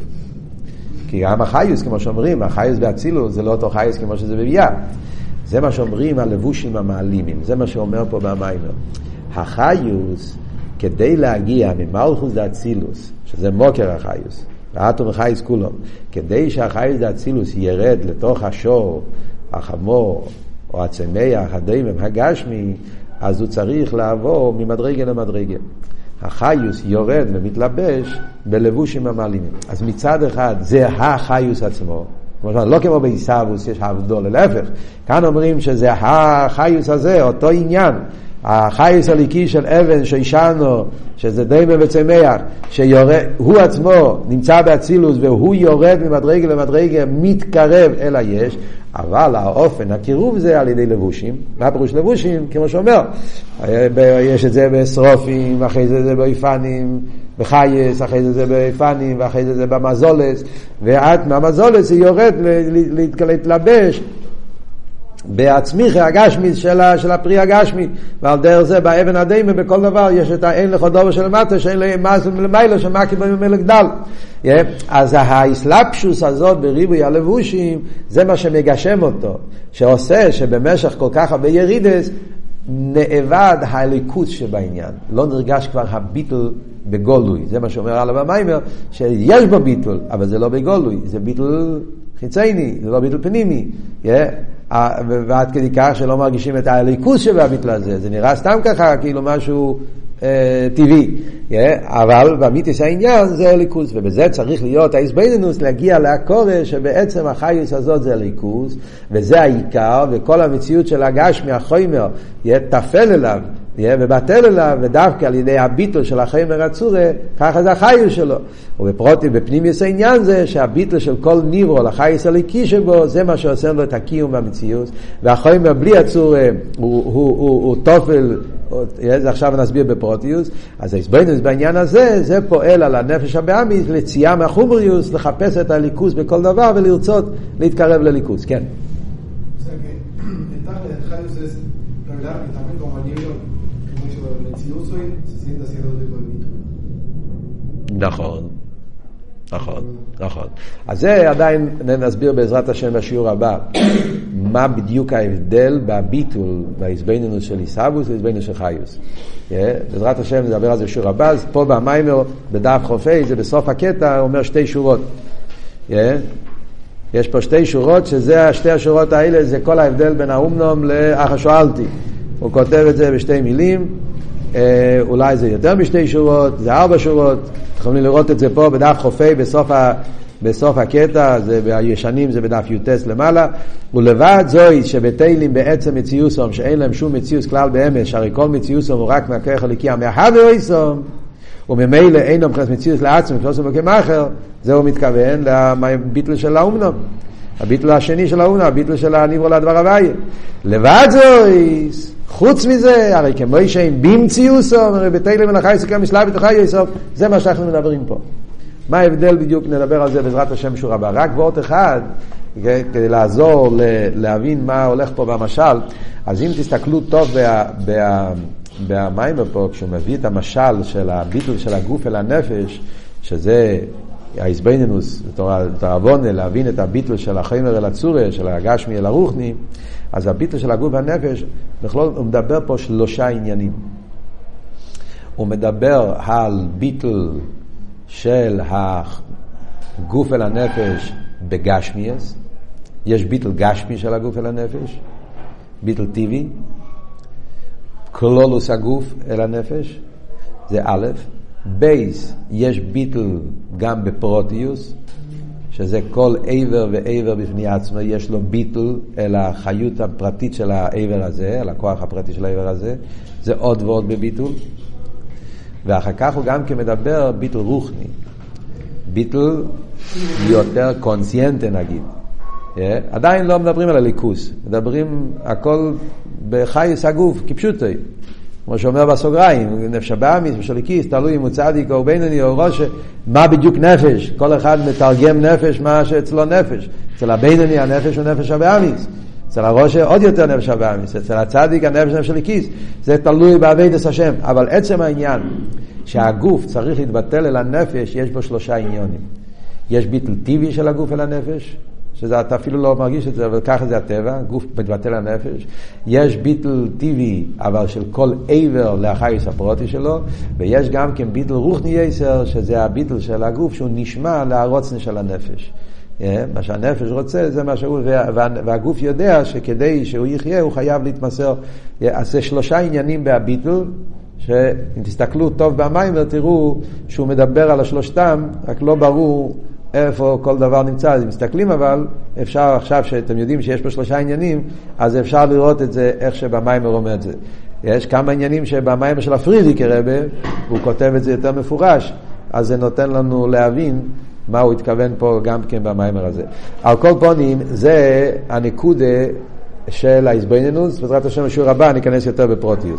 כי גם החיוס, כמו שאומרים, החיוס באצילוס זה לא אותו חיוס כמו שזה בביאה. זה מה שאומרים הלבושים המעלימים, זה מה שאומר פה במיימר. החיוס, כדי להגיע ממלכוס דאצילוס, שזה מוקר החיוס, האטום החייס כולו, כדי שהחייס דאצילוס ירד לתוך השור, החמור, או הצמח, הדמם, הגשמי, אז הוא צריך לעבור ממדרגה למדרגה. החיוס יורד ומתלבש בלבושים המעלימים. אז מצד אחד זה החיוס עצמו, כלומר, לא כמו בעיסאוווס יש הבדול, להפך, כאן אומרים שזה החיוס הזה, אותו עניין, החיוס הליקי של אבן שהשענו, שזה דיימה וצמח, שהוא עצמו נמצא באצילוס והוא יורד ממדרגה למדרגה, מתקרב אל היש, אבל האופן, הקירוב זה על ידי לבושים. מה פירוש לבושים? כמו שאומר, יש את זה בשרופים, אחרי זה זה באיפנים, בחייס, אחרי זה זה באיפנים, ואחרי זה זה במזולס, ועד מהמזולס זה יורד להתלבש בעצמיך הגשמית של, של הפרי הגשמי, ועל דרך זה באבן הדיימה בכל דבר יש את האין לך דובר של מטה שאין להם מס למעלה שמקי בממלך גדל. Yeah. אז האסלאפשוס הזאת בריבוי הלבושים זה מה שמגשם אותו, שעושה שבמשך כל כך הרבה ירידס נאבד הליכוס שבעניין, לא נרגש כבר הביטל בגולוי, זה מה שאומר עליו המיימר, שיש בו ביטול, אבל זה לא בגולוי, זה ביטול חיצייני, זה לא ביטול פנימי. Yeah. ועד כדי כך שלא מרגישים את הליכוס שבביטול הזה, זה נראה סתם ככה, כאילו משהו אה, טבעי. Yeah, אבל באמיתיס העניין זה הליכוס, ובזה צריך להיות האיזבנינוס להגיע להקורש שבעצם החייס הזאת זה הליכוס, וזה העיקר, וכל המציאות של הגשמי, החומר, יהיה טפל אליו. ובטל אליו, ודווקא על ידי הביטול של החיימר הצורה, ככה זה החיוס שלו. ובפרוטי, בפנימיוס העניין זה שהביטול של כל ניברו לחייס הליקי שבו, זה מה שעושה לו את הקיום במציאות. והחיימר בלי הצורה הוא, תופל, זה עכשיו נסביר בפרוטיוס. אז ההסבינוס בעניין הזה, זה פועל על הנפש הבאמיס לצייה מהחומריוס, לחפש את הליכוס בכל דבר ולרצות להתקרב לליכוס. כן. נכון, נכון, נכון. אז זה עדיין נסביר בעזרת השם בשיעור הבא, מה בדיוק ההבדל בביטול, בהזבנינוס של עיסאוווס ובהזבנינוס של חיוס. בעזרת השם נדבר על זה בשיעור הבא, אז פה במיימר, בדף חופי, זה בסוף הקטע, אומר שתי שורות. יש פה שתי שורות, שזה שתי השורות האלה, זה כל ההבדל בין האומנום לאחר שואלתי. הוא כותב את זה בשתי מילים, אה, אולי זה יותר משתי שורות, זה ארבע שורות, יכולים לראות את זה פה בדף חופי בסוף, ה, בסוף הקטע, זה בישנים זה בדף י"ט למעלה, ולבד זוהי שבתהילים בעצם מציוסום, שאין להם שום מציוס כלל באמש, הרי כל מציוסום הוא רק מהכרך הליקיה מהחבר איסום, וממילא אין לו מבחינת מציאות לעצמם, כמו שהוא כמאחר, זה הוא מתכוון לביטל של האומנום. הביטל השני של האומנום, הביטל של הניברו לדבר הוויה. לבד זויס, חוץ מזה, הרי כמו שאין במציאוסו, הרי בתהילים מלאכה יסוכם משלב בתוכה יסוף, זה מה שאנחנו מדברים פה. מה ההבדל בדיוק, נדבר על זה בעזרת השם שורה הבא. רק ועוד אחד, כדי לעזור להבין מה הולך פה במשל, אז אם תסתכלו טוב במיימר פה, כשהוא מביא את המשל של הביטול של הגוף אל הנפש, שזה האיזבנינוס, תרבונה, להבין את הביטול של החומר אל הצורה, של הגשמי אל הרוחני, אז הביטול של הגוף והנפש, בכלול, הוא מדבר פה שלושה עניינים. הוא מדבר על ביטול של הגוף אל הנפש בגשמיאס, יש ביטל גשמי של הגוף אל הנפש, ביטל טבעי, כלולוס הגוף אל הנפש, זה א', בייס, יש ביטל גם בפרוטיוס, שזה כל עבר ועבר בפני עצמו, יש לו ביטל אל החיות הפרטית של העבר הזה, אל הכוח הפרטי של העבר הזה, זה עוד ועוד בביטול. ואחר כך הוא גם כן מדבר ביטל רוחני, ביטל יותר קונסיינטה נגיד. Yeah, עדיין לא מדברים על הליכוס, מדברים הכל בחייס הגוף, כפשוטי. כמו שאומר בסוגריים, נפש הבאמיס, ושליקיס, תלוי אם הוא צדיק או בינוני או ראש, מה בדיוק נפש? כל אחד מתרגם נפש מה שאצלו נפש. אצל הבינוני הנפש הוא נפש הבאמיס. אצל הראש עוד יותר נפש הבאמיס. אצל הצדיק הנפש נפש הליקיס. זה תלוי בעבידת השם. אבל עצם העניין שהגוף צריך להתבטל אל הנפש, יש בו שלושה עניונים. יש ביטל טבעי של הגוף אל הנפש, שזה אתה אפילו לא מרגיש את זה, אבל ככה זה הטבע, גוף מתבטל לנפש. יש ביטל טבעי, אבל של כל עבר לאחייס הפרוטי שלו, ויש גם כן ביטל רוחני יסר, שזה הביטל של הגוף, שהוא נשמע לערוצנה של הנפש. Yeah, מה שהנפש רוצה זה מה שהוא, וה, והגוף יודע שכדי שהוא יחיה הוא חייב להתמסר. אז זה שלושה עניינים בהביטל, שאם תסתכלו טוב במים ותראו שהוא מדבר על השלושתם, רק לא ברור איפה כל דבר נמצא. אז אם מסתכלים אבל, אפשר עכשיו שאתם יודעים שיש פה שלושה עניינים, אז אפשר לראות את זה איך שבמיימר אומר את זה. יש כמה עניינים שבמיימר של הפרידיק הרבה, הוא כותב את זה יותר מפורש, אז זה נותן לנו להבין מה הוא התכוון פה גם כן במיימר הזה. על כל פונים, זה הנקודה של ההזבנינוס, בעזרת השם בשיעור הבא ניכנס יותר בפרוטיות.